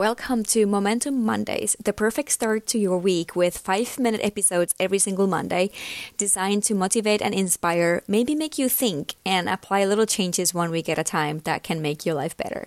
Welcome to Momentum Mondays, the perfect start to your week with five minute episodes every single Monday, designed to motivate and inspire, maybe make you think, and apply little changes one week at a time that can make your life better.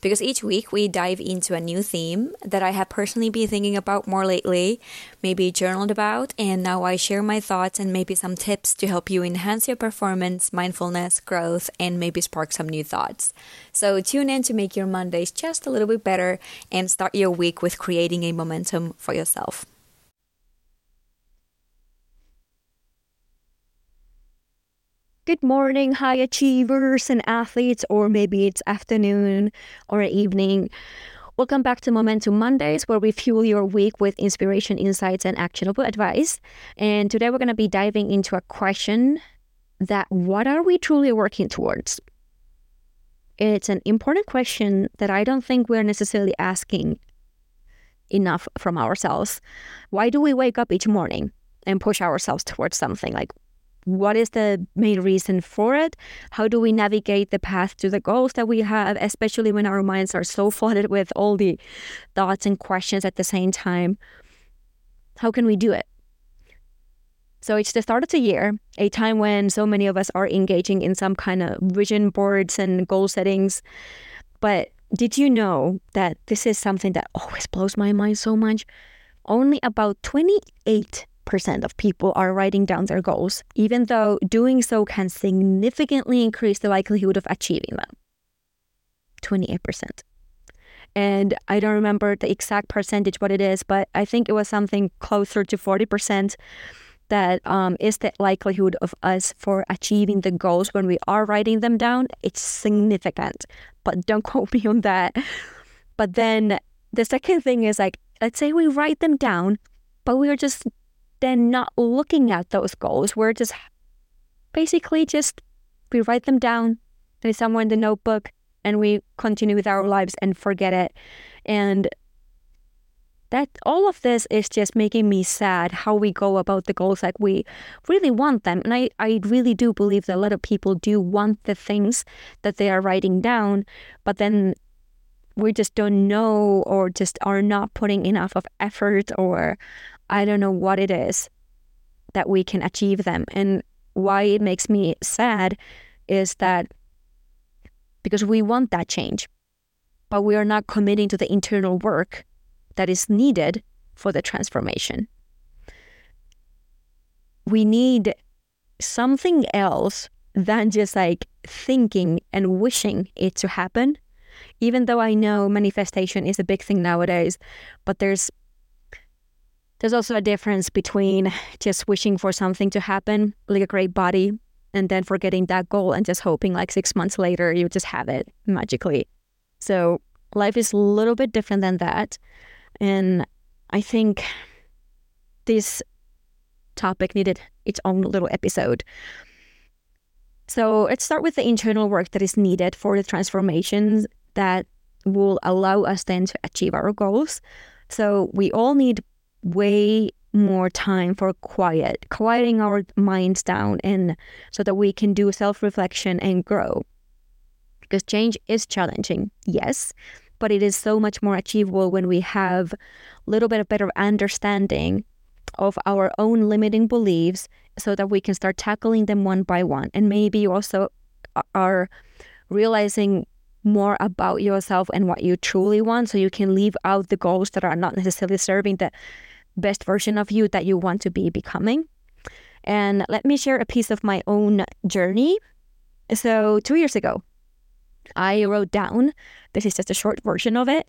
Because each week we dive into a new theme that I have personally been thinking about more lately, maybe journaled about, and now I share my thoughts and maybe some tips to help you enhance your performance, mindfulness, growth, and maybe spark some new thoughts. So tune in to make your Mondays just a little bit better and start your week with creating a momentum for yourself. Good morning, high achievers and athletes, or maybe it's afternoon or evening. Welcome back to Momentum Mondays, where we fuel your week with inspiration, insights, and actionable advice. And today we're going to be diving into a question that what are we truly working towards? It's an important question that I don't think we're necessarily asking enough from ourselves. Why do we wake up each morning and push ourselves towards something? Like, what is the main reason for it? How do we navigate the path to the goals that we have, especially when our minds are so flooded with all the thoughts and questions at the same time? How can we do it? So it's the start of the year, a time when so many of us are engaging in some kind of vision boards and goal settings. But did you know that this is something that always blows my mind so much? Only about 28% of people are writing down their goals, even though doing so can significantly increase the likelihood of achieving them. 28%. And I don't remember the exact percentage what it is, but I think it was something closer to 40% that um, is the likelihood of us for achieving the goals when we are writing them down, it's significant. But don't quote me on that. But then the second thing is like, let's say we write them down, but we're just then not looking at those goals. We're just basically just we write them down, there's somewhere in the notebook, and we continue with our lives and forget it. And that all of this is just making me sad how we go about the goals like we really want them. And I, I really do believe that a lot of people do want the things that they are writing down but then we just don't know or just are not putting enough of effort or i don't know what it is that we can achieve them. And why it makes me sad is that because we want that change but we are not committing to the internal work that is needed for the transformation. We need something else than just like thinking and wishing it to happen. Even though I know manifestation is a big thing nowadays, but there's there's also a difference between just wishing for something to happen, like a great body, and then forgetting that goal and just hoping like six months later you just have it magically. So life is a little bit different than that. And I think this topic needed its own little episode. So let's start with the internal work that is needed for the transformations that will allow us then to achieve our goals. So we all need way more time for quiet, quieting our minds down and so that we can do self-reflection and grow. Because change is challenging, yes, but it is so much more achievable when we have a little bit of better understanding of our own limiting beliefs so that we can start tackling them one by one. And maybe also are realizing more about yourself and what you truly want so you can leave out the goals that are not necessarily serving the best version of you that you want to be becoming. And let me share a piece of my own journey. So, two years ago, I wrote down, this is just a short version of it.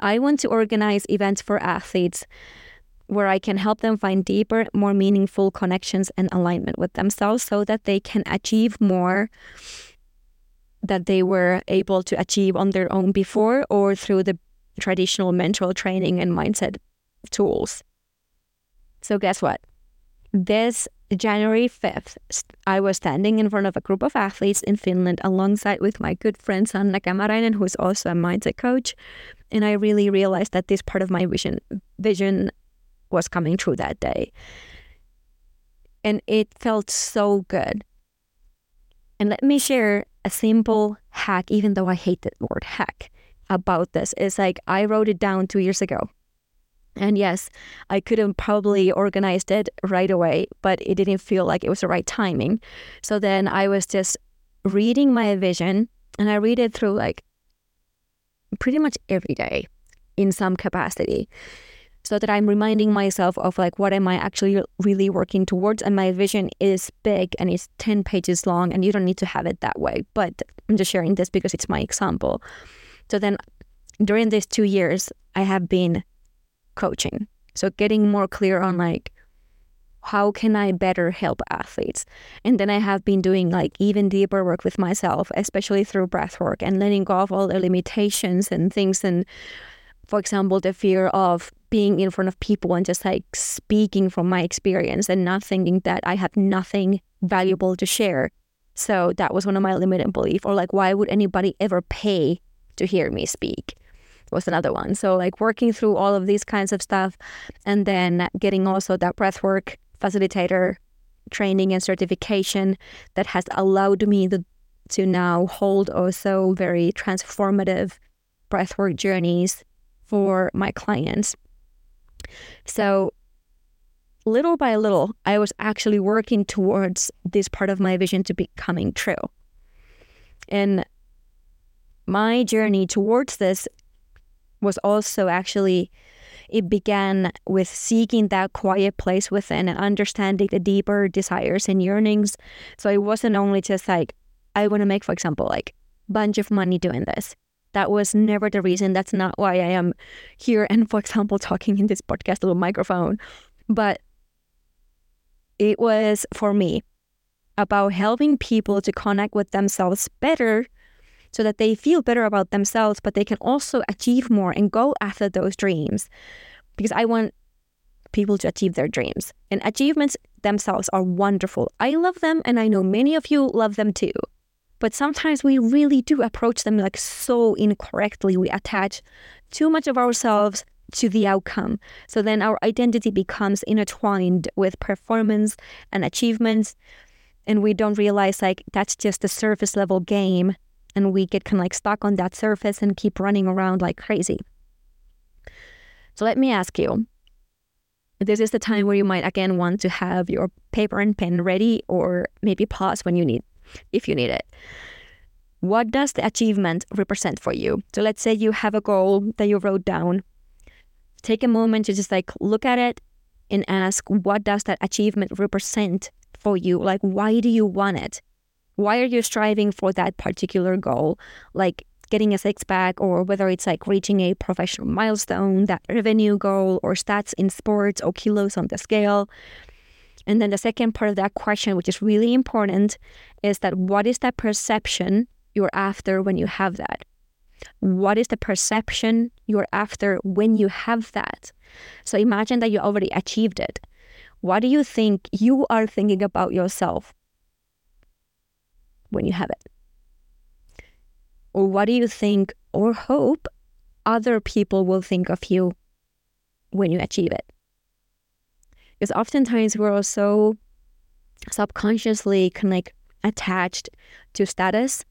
I want to organize events for athletes where I can help them find deeper, more meaningful connections and alignment with themselves so that they can achieve more that they were able to achieve on their own before or through the traditional mental training and mindset tools. So, guess what? This January 5th, I was standing in front of a group of athletes in Finland alongside with my good friend Sanna Kämäräinen, who's also a mindset coach. And I really realized that this part of my vision vision was coming true that day. And it felt so good. And let me share a simple hack, even though I hate the word hack. about this is like I wrote it down two years ago. And yes, I could have probably organized it right away, but it didn't feel like it was the right timing. So then I was just reading my vision and I read it through like pretty much every day in some capacity so that I'm reminding myself of like what am I actually really working towards and my vision is big and it's 10 pages long and you don't need to have it that way but I'm just sharing this because it's my example so then during these 2 years I have been coaching so getting more clear on like how can I better help athletes? And then I have been doing like even deeper work with myself, especially through breath work and letting go of all the limitations and things. And for example, the fear of being in front of people and just like speaking from my experience and not thinking that I have nothing valuable to share. So that was one of my limiting beliefs. Or like, why would anybody ever pay to hear me speak? Was another one. So like working through all of these kinds of stuff, and then getting also that breathwork facilitator training and certification that has allowed me the, to now hold also very transformative breathwork journeys for my clients. So, little by little, I was actually working towards this part of my vision to becoming true. And my journey towards this was also actually it began with seeking that quiet place within and understanding the deeper desires and yearnings. So it wasn't only just like, I want to make, for example, like bunch of money doing this. That was never the reason. That's not why I am here and, for example, talking in this podcast little microphone. But it was for me about helping people to connect with themselves better so that they feel better about themselves, but they can also achieve more and go after those dreams. Because I want people to achieve their dreams. And achievements themselves are wonderful. I love them, and I know many of you love them too. But sometimes we really do approach them like so incorrectly. We attach too much of ourselves to the outcome. So then our identity becomes intertwined with performance and achievements. And we don't realize like that's just a surface level game and we get kind of like stuck on that surface and keep running around like crazy. So let me ask you this is the time where you might again want to have your paper and pen ready or maybe pause when you need if you need it. What does the achievement represent for you? So let's say you have a goal that you wrote down. Take a moment to just like look at it and ask what does that achievement represent for you? Like why do you want it? Why are you striving for that particular goal? Like getting a six pack, or whether it's like reaching a professional milestone, that revenue goal, or stats in sports, or kilos on the scale. And then the second part of that question, which is really important, is that what is that perception you're after when you have that? What is the perception you're after when you have that? So imagine that you already achieved it. What do you think you are thinking about yourself when you have it? Or what do you think or hope other people will think of you when you achieve it? Because oftentimes we're also subconsciously kind of like attached to status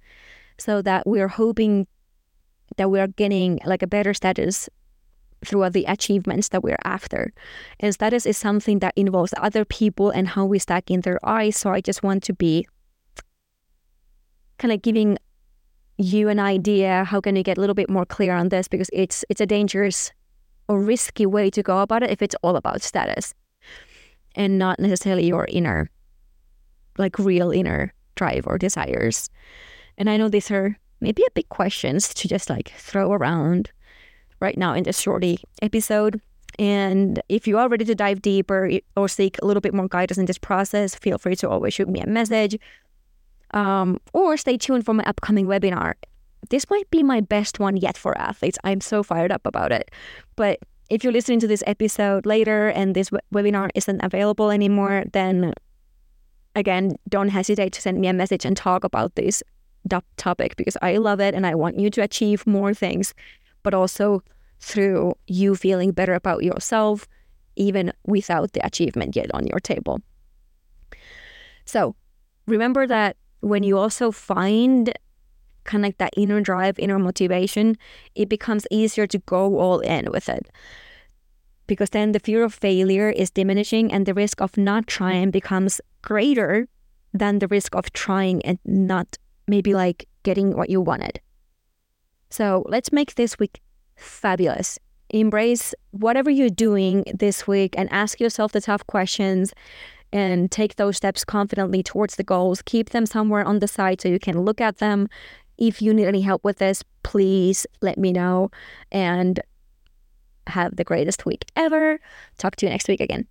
so that we're hoping that we're getting like a better status through the achievements that we're after. And status is something that involves other people and how we stack in their eyes. So I just want to be kind of giving you an idea how can you get a little bit more clear on this? Because it's it's a dangerous or risky way to go about it if it's all about status and not necessarily your inner like real inner drive or desires. And i know these are maybe a big questions to just like throw around right now in this shorty episode. And if you are ready to dive deeper or seek a little bit more guidance in this process feel free to always shoot me a message um, or stay tuned for my upcoming webinar. This might be my best one yet for athletes. I'm so fired up about it. But if you're listening to this episode later and this webinar isn't available anymore, then again, don't hesitate to send me a message and talk about this topic because I love it and I want you to achieve more things, but also through you feeling better about yourself, even without the achievement yet on your table. So remember that when you also find kind of like that inner drive, inner motivation, it becomes easier to go all in with it. Because then the fear of failure is diminishing and the risk of not trying becomes greater than the risk of trying and not maybe like getting what you wanted. So let's make this week fabulous. Embrace whatever you're doing this week and ask yourself the tough questions and take those steps confidently towards the goals. Keep them somewhere on the side so you can look at them. If you need any help with this, please let me know and have the greatest week ever. Talk to you next week again.